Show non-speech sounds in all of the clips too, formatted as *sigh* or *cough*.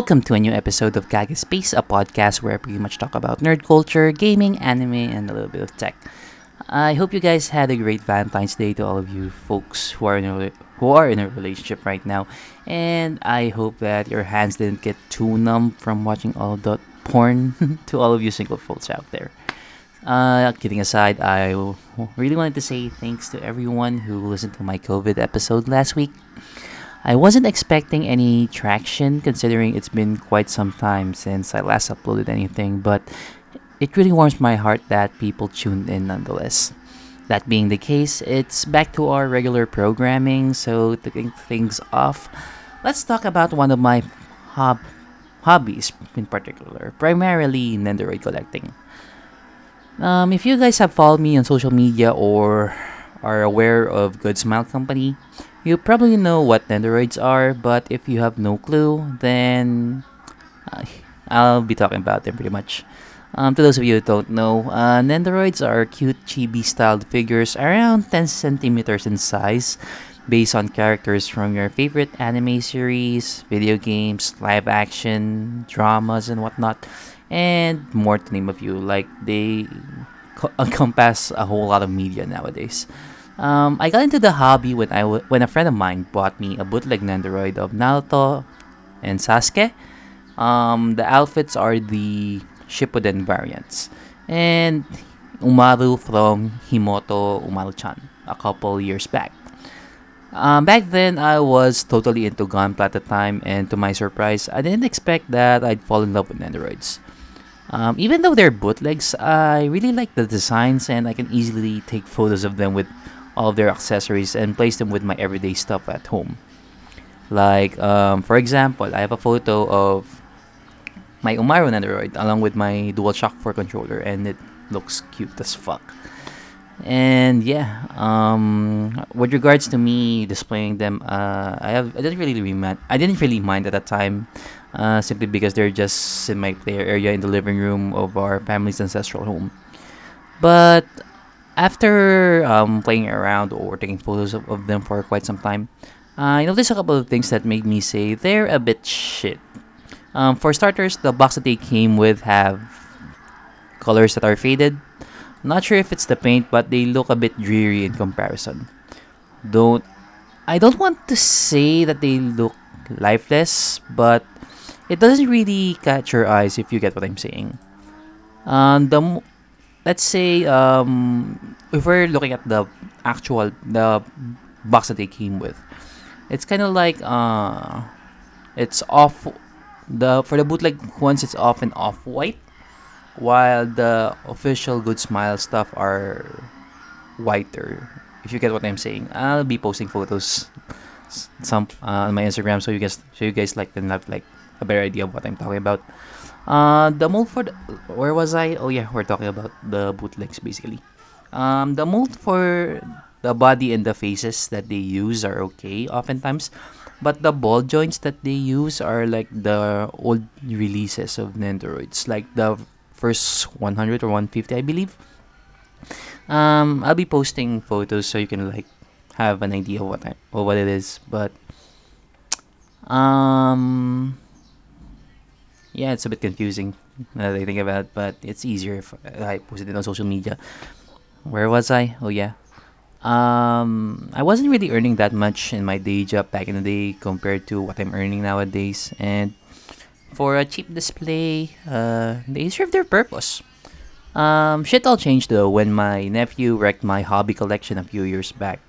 Welcome to a new episode of Kage Space, a podcast where I pretty much talk about nerd culture, gaming, anime, and a little bit of tech. I hope you guys had a great Valentine's Day to all of you folks who are in a who are in a relationship right now, and I hope that your hands didn't get too numb from watching all the porn. *laughs* to all of you single folks out there. Uh, kidding aside, I really wanted to say thanks to everyone who listened to my COVID episode last week. I wasn't expecting any traction considering it's been quite some time since I last uploaded anything, but it really warms my heart that people tuned in nonetheless. That being the case, it's back to our regular programming, so to kick things off, let's talk about one of my hob- hobbies in particular, primarily Nendoroid collecting. Um, if you guys have followed me on social media or are aware of Good Smile Company, you probably know what Nendoroids are, but if you have no clue, then uh, I'll be talking about them pretty much. Um, to those of you who don't know, uh, Nendoroids are cute chibi styled figures around 10 centimeters in size, based on characters from your favorite anime series, video games, live action, dramas, and whatnot, and more to name a few. Like, they *laughs* encompass a whole lot of media nowadays. Um, I got into the hobby when I w- when a friend of mine bought me a bootleg Nendoroid of Naruto and Sasuke. Um, the outfits are the Shippuden variants, and Umaru from Himouto Umaru-chan a couple years back. Um, back then, I was totally into Gunpla at the time, and to my surprise, I didn't expect that I'd fall in love with Nendoroids. Um, even though they're bootlegs, I really like the designs, and I can easily take photos of them with all of their accessories and place them with my everyday stuff at home. Like, um, for example, I have a photo of my Umaru Nendoroid along with my DualShock 4 controller, and it looks cute as fuck. And yeah, um, with regards to me displaying them, uh, I have I didn't really mind. I didn't really mind at that time, uh, simply because they're just in my player area in the living room of our family's ancestral home. But after um, playing around or taking photos of, of them for quite some time, uh, I noticed a couple of things that made me say they're a bit shit. Um, for starters, the box that they came with have colors that are faded. Not sure if it's the paint, but they look a bit dreary in comparison. Don't I don't want to say that they look lifeless, but it doesn't really catch your eyes if you get what I'm saying. Um, the let's say um, if we're looking at the actual the box that they came with, it's kind of like uh, it's off the for the bootleg ones it's often off white, while the official Good Smile stuff are whiter. If you get what I'm saying, I'll be posting photos some uh, on my Instagram so you guys so you guys like can have like a better idea of what I'm talking about. Uh, the mold for the, where was I? Oh yeah, we're talking about the bootlegs basically. Um, the mold for the body and the faces that they use are okay oftentimes, but the ball joints that they use are like the old releases of Nendoroids, like the first 100 or 150, I believe. Um, I'll be posting photos so you can like have an idea of what I, of what it is, but um yeah, it's a bit confusing now that I think about it, but it's easier if I post it on social media. Where was I? Oh yeah. Um, I wasn't really earning that much in my day job back in the day compared to what I'm earning nowadays, and for a cheap display, uh, they serve their purpose. Um, shit all changed though when my nephew wrecked my hobby collection a few years back.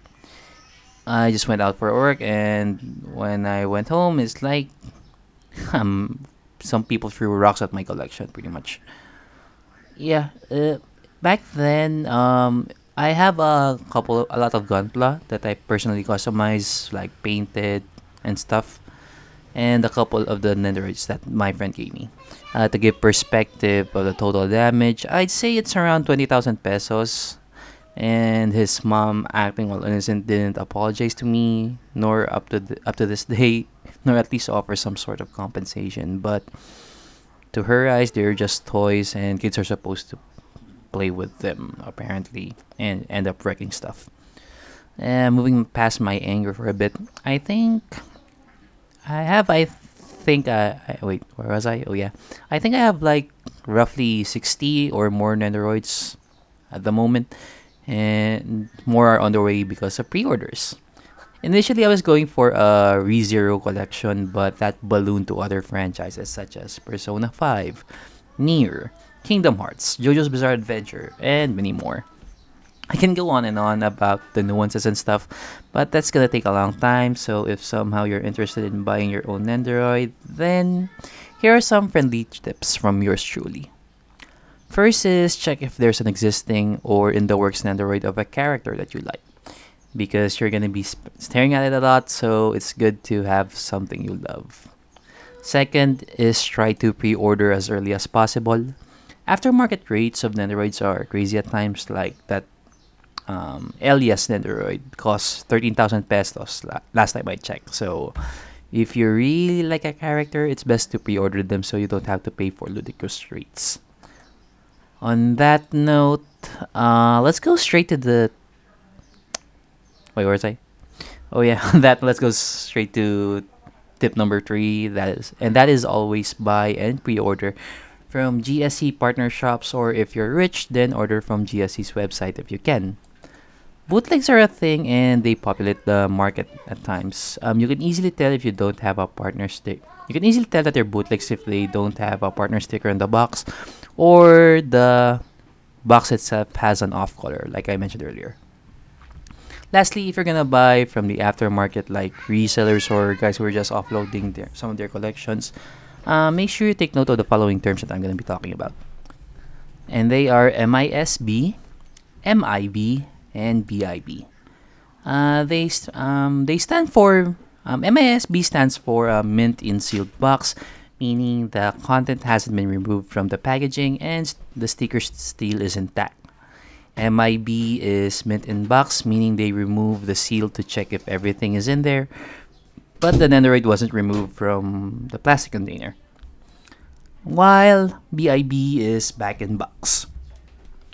I just went out for work, and when I went home, it's like *laughs* um, some people threw rocks at my collection, pretty much. Yeah, uh, back then, um, I have a couple, a lot of Gunpla that I personally customize, like painted and stuff, and a couple of the Nendoroids that my friend gave me. Uh, to give perspective of the total damage, I'd say it's around 20,000 pesos. And his mom, acting all innocent, didn't apologize to me, nor up to up to this *laughs* day, nor at least offer some sort of compensation. But to her eyes, they're just toys, and kids are supposed to play with them, apparently, and end up wrecking stuff. Uh, moving past my anger for a bit, I think I have, I think I, I wait, where was I? Oh yeah, I think I have like roughly sixty or more Nendoroids at the moment, and more are on the way because of pre-orders. Initially, I was going for a ReZero collection, but that ballooned to other franchises such as Persona 5, Nier, Kingdom Hearts, JoJo's Bizarre Adventure, and many more. I can go on and on about the nuances and stuff, but that's gonna take a long time. So if somehow you're interested in buying your own Nendoroid, then here are some friendly tips from yours truly. First is check if there's an existing or in the works Nendoroid of a character that you like because you're going to be staring at it a lot, so it's good to have something you love. Second is try to pre order as early as possible. Aftermarket rates of Nendoroids are crazy at times, like that um, Elias Nendoroid costs 13,000 pesos la- last time I checked. So if you really like a character, it's best to pre order them so you don't have to pay for ludicrous rates. On that note, uh, let's go straight to the Wait, where was I? Oh yeah, *laughs* that. Let's go straight to tip number three. That is, and that is always buy and pre-order from GSC partner shops, or if you're rich, then order from GSC's website if you can. Bootlegs are a thing, and they populate the market at times. Um, you can easily tell if you don't have a partner stick. You can easily tell that they're bootlegs if they don't have a partner sticker in the box, or the box itself has an off color, like I mentioned earlier. Lastly, if you're gonna buy from the aftermarket, like resellers or guys who are just offloading their, some of their collections, uh, make sure you take note of the following terms that I'm gonna be talking about. And they are MISB, MIB, and BIB. Uh, they st- um, they stand for um, MISB stands for uh, mint in sealed box, meaning the content hasn't been removed from the packaging and the sticker still is intact. MIB is mint in box, meaning they remove the seal to check if everything is in there, but the Nendoroid wasn't removed from the plastic container. While BIB is back in box,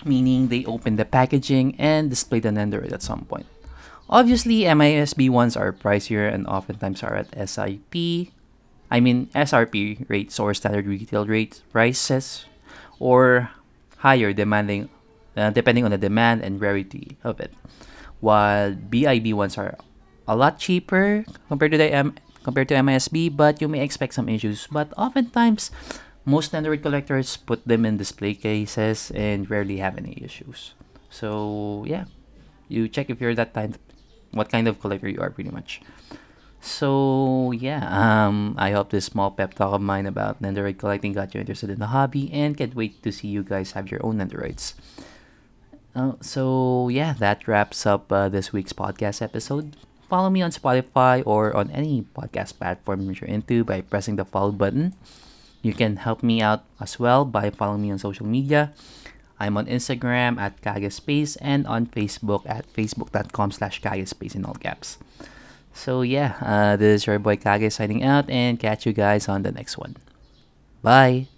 meaning they open the packaging and display the Nendoroid at some point. Obviously, MISB ones are pricier and oftentimes are at SIP, I mean SRP rates or standard retail rate prices, or higher demanding uh, depending on the demand and rarity of it. While BIB ones are a lot cheaper compared to the M compared to MISB, but you may expect some issues. But oftentimes, most Nendoroid collectors put them in display cases and rarely have any issues. So yeah, you check if you're that type, what kind of collector you are, pretty much. So yeah, um, I hope this small pep talk of mine about Nendoroid collecting got you interested in the hobby, and can't wait to see you guys have your own Nendoroids. Uh, so yeah, that wraps up uh, this week's podcast episode. Follow me on Spotify or on any podcast platform you're into by pressing the follow button. You can help me out as well by following me on social media. I'm on Instagram at Kagespace and on Facebook at facebook.com slash Kagespace in all caps. So yeah, uh, this is your boy Kage signing out and catch you guys on the next one. Bye!